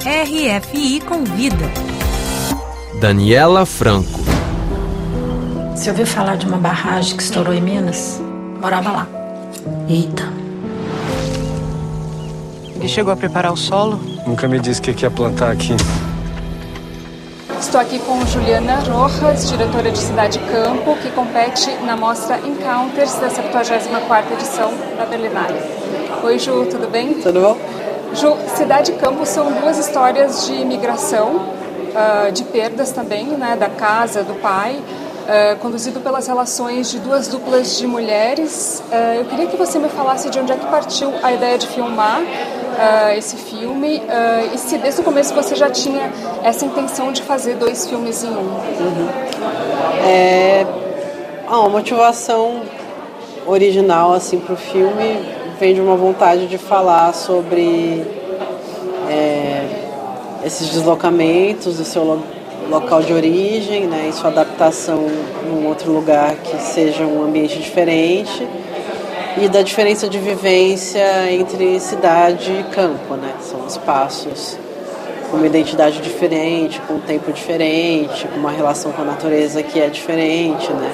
RFI Convida. Daniela Franco. Você ouviu falar de uma barragem que estourou em Minas? Morava lá. Eita. Ele chegou a preparar o solo? Nunca me disse o que ia plantar aqui. Estou aqui com Juliana Rojas, diretora de Cidade Campo, que compete na mostra Encounters da 74ª edição da Berlinale. Oi, Ju, tudo bem? Tudo bom? Cidade Campo são duas histórias de imigração, uh, de perdas também, né, da casa, do pai, uh, conduzido pelas relações de duas duplas de mulheres. Uh, eu queria que você me falasse de onde é que partiu a ideia de filmar esse filme e se desde o começo você já tinha essa intenção de fazer dois filmes em um. Uhum. É, ah, uma motivação original assim para o filme vem de uma vontade de falar sobre é, esses deslocamentos do seu lo local de origem, né, e sua adaptação em um outro lugar que seja um ambiente diferente e da diferença de vivência entre cidade e campo, né? São espaços com uma identidade diferente, com um tempo diferente, com uma relação com a natureza que é diferente, né?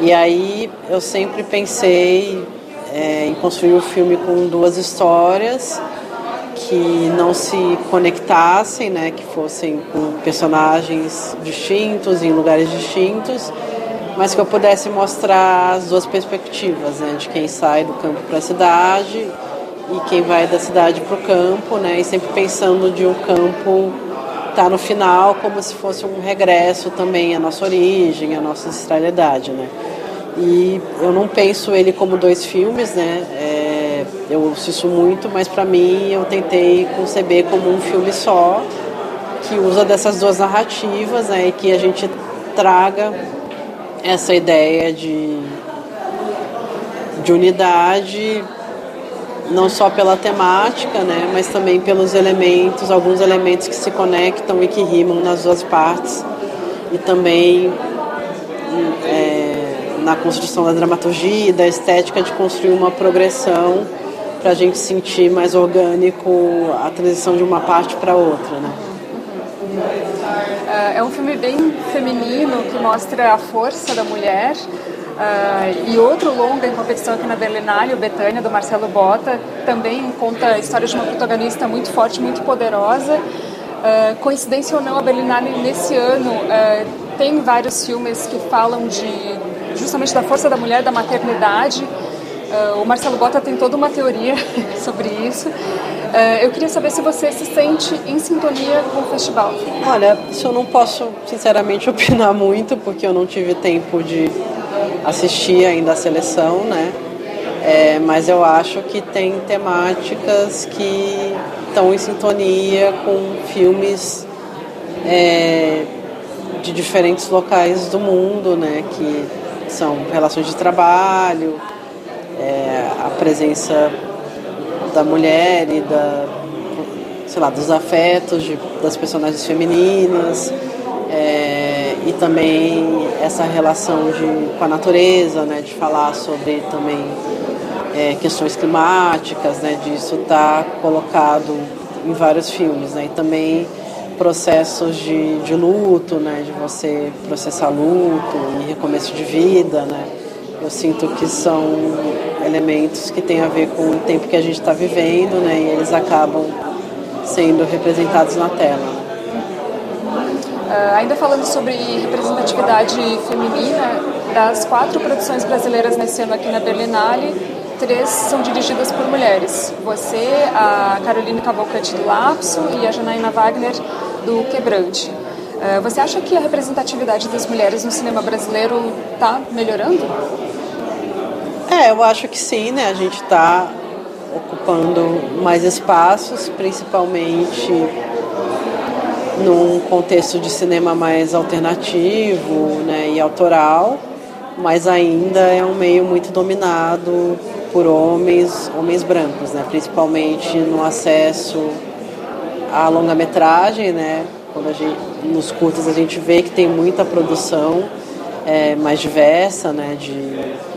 E aí eu sempre pensei é, em construir o um filme com duas histórias que não se conectassem, né? Que fossem com personagens distintos em lugares distintos mas que eu pudesse mostrar as duas perspectivas, né, de quem sai do campo para a cidade e quem vai da cidade para o campo, né, e sempre pensando de um campo estar tá no final como se fosse um regresso também à nossa origem, à nossa ancestralidade, né. E eu não penso ele como dois filmes, né, é, eu assisto muito, mas para mim eu tentei conceber como um filme só, que usa dessas duas narrativas, né, e que a gente traga essa ideia de, de unidade, não só pela temática, né, mas também pelos elementos, alguns elementos que se conectam e que rimam nas duas partes, e também na construção da dramaturgia da estética de construir uma progressão para a gente sentir mais orgânico a transição de uma parte para outra, né. É um filme bem feminino que mostra a força da mulher. Uh, e outro longa em competição aqui na Berlinale, o Betânia, do Marcelo Bota, também conta a história de uma protagonista muito forte, muito poderosa. Uh, coincidência ou não, a Berlinale nesse ano uh, tem vários filmes que falam de justamente da força da mulher, da maternidade. o Marcelo Bota tem toda uma teoria sobre isso. Uh, eu queria saber se você se sente em sintonia com o festival. Olha, isso eu não posso sinceramente opinar muito, porque eu não tive tempo de assistir ainda a seleção, né? É, mas eu acho que tem temáticas que estão em sintonia com filmes é, de diferentes locais do mundo, né? Que são relações de trabalho, é, a presença da mulher e da, sei lá, dos afetos de, das personagens femininas é, e também essa relação de, com a natureza, né, de falar sobre também é, questões climáticas, né, disso tá colocado em vários filmes, né, e também processos de, de luto, né, de você processar luto e recomeço de vida, né, eu sinto que são elementos que têm a ver com o tempo que a gente está vivendo, né? E eles acabam sendo representados na tela. Uh, ainda falando sobre representatividade feminina, das quatro produções brasileiras nesse ano aqui na Berlinale, três são dirigidas por mulheres. Você, a Caroline Cavalcante do Lapso e a Janaína Wagner do Quebrante. Uh, você acha que a representatividade das mulheres no cinema brasileiro está melhorando? É, eu acho que sim, né? A gente está ocupando mais espaços, principalmente num contexto de cinema mais alternativo né, e autoral, mas ainda é um meio muito dominado por homens, homens brancos, né, principalmente no acesso à longa-metragem, né, quando a gente, nos curtas a gente vê que tem muita produção é, mais diversa, né, de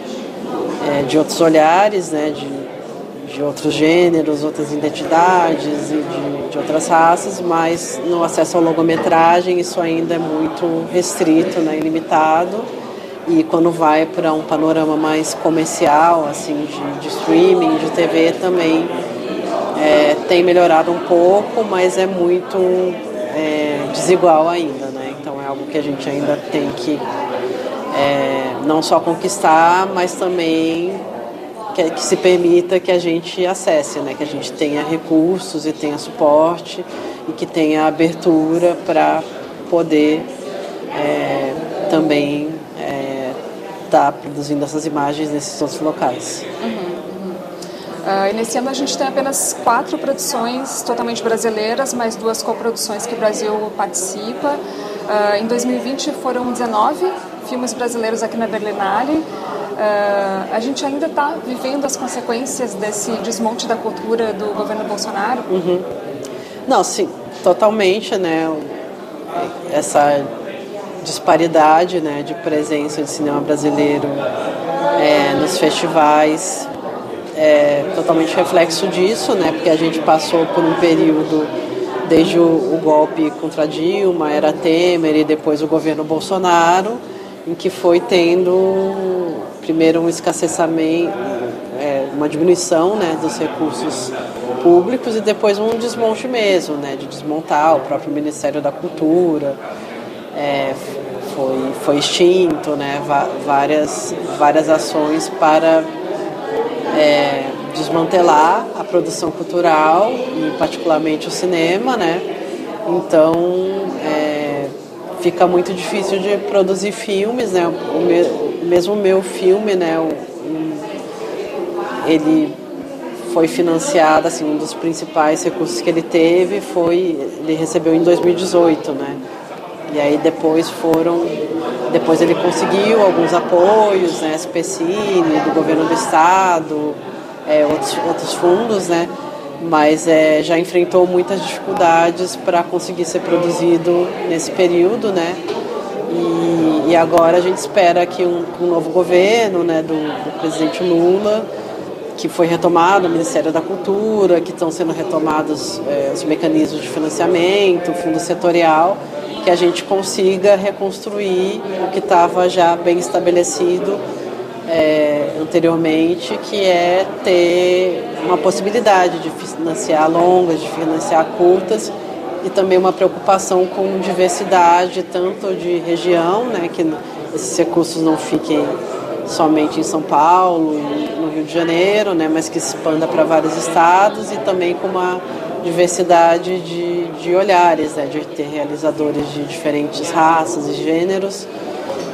é, de outros olhares, né, de, de outros gêneros, outras identidades e de, de outras raças, mas no acesso à longometragem isso ainda é muito restrito, né, ilimitado. E quando vai para um panorama mais comercial, assim, de, de streaming, de TV também é, tem melhorado um pouco, mas é muito é, desigual ainda, né? Então é algo que a gente ainda tem que é, não só conquistar, mas também que, que, se permita que a gente acesse, né? que a gente tenha recursos e tenha suporte e que tenha abertura para poder é, também estar é, tá produzindo essas imagens nesses outros locais. Uhum. Uh, e nesse ano a gente tem apenas quatro produções totalmente brasileiras, mais duas coproduções que o Brasil participa. Uh, em 2020 foram 19 filmes brasileiros aqui na Berlinale. Uh, a gente ainda está vivendo as consequências desse desmonte da cultura do governo Bolsonaro? Uhum. Não, sim, totalmente, né? Essa disparidade né, de presença de cinema brasileiro é, nos festivais é totalmente reflexo disso, né? Porque a gente passou por um período desde o, o golpe contra Dilma, era Temer e depois o governo Bolsonaro, em que foi tendo primeiro um escassamento, é, uma diminuição né, dos recursos públicos e depois um desmonte mesmo, né, de desmontar o próprio Ministério da Cultura, é, foi, foi extinto, né, várias, várias ações para é, desmantelar a produção cultural e particularmente o cinema, né? Então é, fica muito difícil de produzir filmes, né? O me, mesmo meu filme, né? O, ele foi financiado, assim, um dos principais recursos que ele teve foi, ele recebeu em 2018, né? E aí depois foram, depois ele conseguiu alguns apoios, né, SPCine, do governo do estado, é, outros, outros fundos, né? Mas é, já enfrentou muitas dificuldades para conseguir ser produzido nesse período, né? E, e agora a gente espera que um, um novo governo, né, do, do presidente Lula, que foi retomado o Ministério da Cultura, que estão sendo retomados é, os mecanismos de financiamento, o fundo setorial, que a gente consiga reconstruir o que estava já bem estabelecido é, anteriormente, que é ter uma possibilidade de financiar longas, de financiar curtas e também uma preocupação com diversidade, tanto de região, né, que esses recursos não fiquem somente em São Paulo no Rio de Janeiro, né, mas que expanda para vários estados e também com uma diversidade de, de olhares, né, de ter realizadores de diferentes raças e gêneros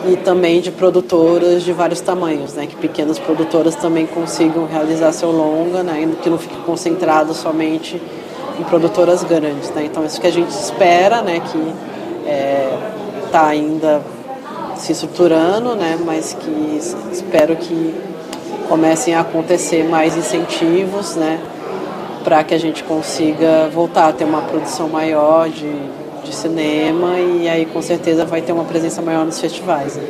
e também de produtoras de vários tamanhos, né, que pequenas produtoras também consigam realizar seu longa, né, que não fique concentrado somente em produtoras grandes. Né. Então, isso que a gente espera, né, que está é, tá ainda se estruturando, né, mas que espero que comecem a acontecer mais incentivos, né, para que a gente consiga voltar a ter uma produção maior de, de cinema e aí com certeza vai ter uma presença maior nos festivais. Né?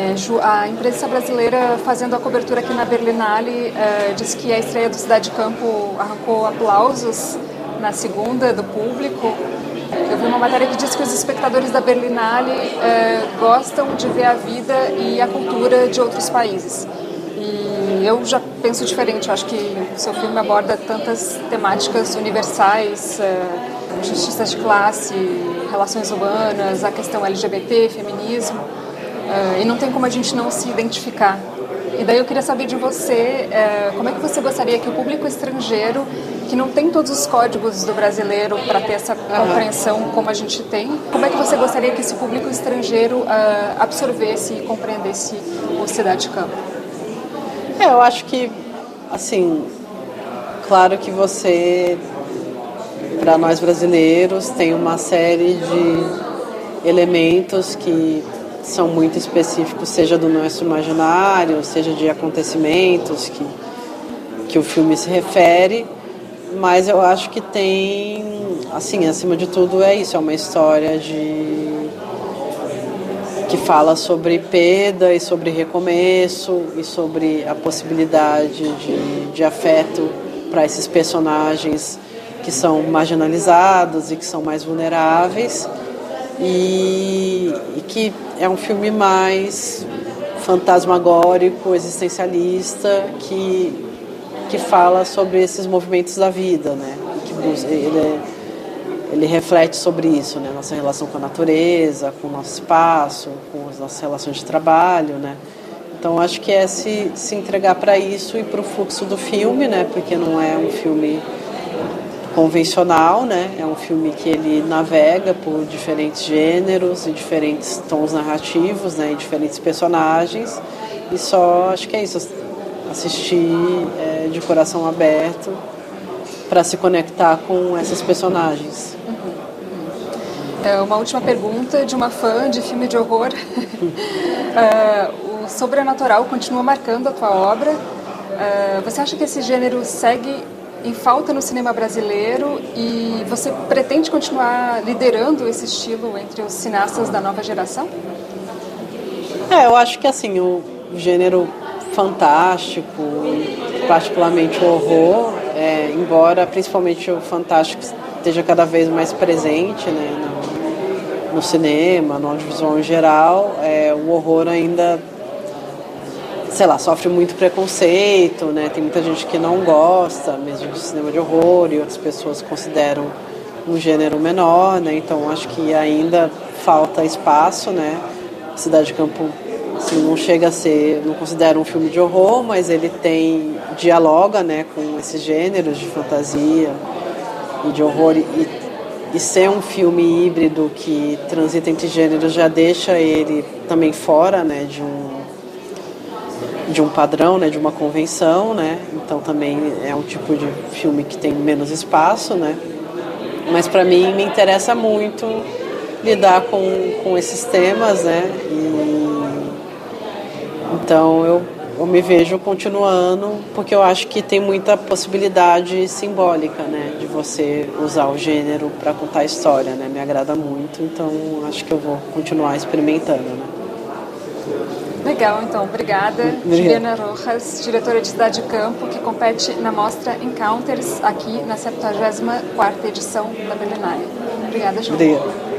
É, Ju, a imprensa brasileira fazendo a cobertura aqui na Berlinale é, diz que a estreia do Cidade de Campo arrancou aplausos na segunda do público. Eu vi uma matéria que diz que os espectadores da Berlinale é, gostam de ver a vida e a cultura de outros países. E eu já penso diferente. Eu acho que o seu filme aborda tantas temáticas universais, é, justiça de classe, relações humanas, a questão LGBT, feminismo, é, e não tem como a gente não se identificar. E daí eu queria saber de você, é, como é que você gostaria que o público estrangeiro, que não tem todos os códigos do brasileiro para ter essa compreensão como a gente tem, como é que você gostaria que esse público estrangeiro absorvesse e compreendesse o Cidade de Campo? É, eu acho que, assim, claro que você, para nós brasileiros, tem uma série de elementos que são muito específicos, seja do nosso imaginário, seja de acontecimentos que, que o filme se refere, mas eu acho que tem, assim, acima de tudo é isso, é uma história de que fala sobre perda e sobre recomeço e sobre a possibilidade de, de afeto para esses personagens que são marginalizados e que são mais vulneráveis e, e que é um filme mais fantasmagórico, existencialista, que, que fala sobre esses movimentos da vida, né? Ele, é, ele reflete sobre isso, né? Nossa relação com a natureza, com o nosso espaço, com as nossas relações de trabalho, né? Então acho que é se, se entregar para isso e para o fluxo do filme, né? Porque não é um filme convencional, né? É um filme que ele navega por diferentes gêneros e diferentes tons narrativos, né? E diferentes personagens. E só acho que é isso, assistir é, de coração aberto para se conectar com essas personagens. É uma última pergunta de uma fã de filme de horror. uh, o sobrenatural continua marcando a tua obra. Uh, você acha que esse gênero segue em falta no cinema brasileiro e você pretende continuar liderando esse estilo entre os cineastas da nova geração? É, eu acho que assim, o gênero fantástico, particularmente o horror, é, embora principalmente o fantástico esteja cada vez mais presente né, no, no cinema, no audiovisual em geral, é, o horror ainda sei lá, sofre muito preconceito, né? Tem muita gente que não gosta mesmo de cinema de horror e outras pessoas consideram um gênero menor, né? Então acho que ainda falta espaço, né? Cidade de Campo assim, não chega a ser, não considera um filme de horror, mas ele tem dialoga, né, com esses gêneros de fantasia e de horror e, e ser um filme híbrido que transita entre gêneros já deixa ele também fora, né, de um de um padrão, né, de uma convenção, né? Então também é um tipo de filme que tem menos espaço, né? Mas para mim me interessa muito lidar com, com esses temas, né? E, então eu, eu me vejo continuando porque eu acho que tem muita possibilidade simbólica, né? De você usar o gênero para contar a história, né? Me agrada muito, então acho que eu vou continuar experimentando, né? Legal, então, obrigada. obrigada. Juliana Rojas, diretora de Cidade de Campo, que compete na mostra Encounters aqui na 74ª edição da Berlinale. Obrigada. Obrigado.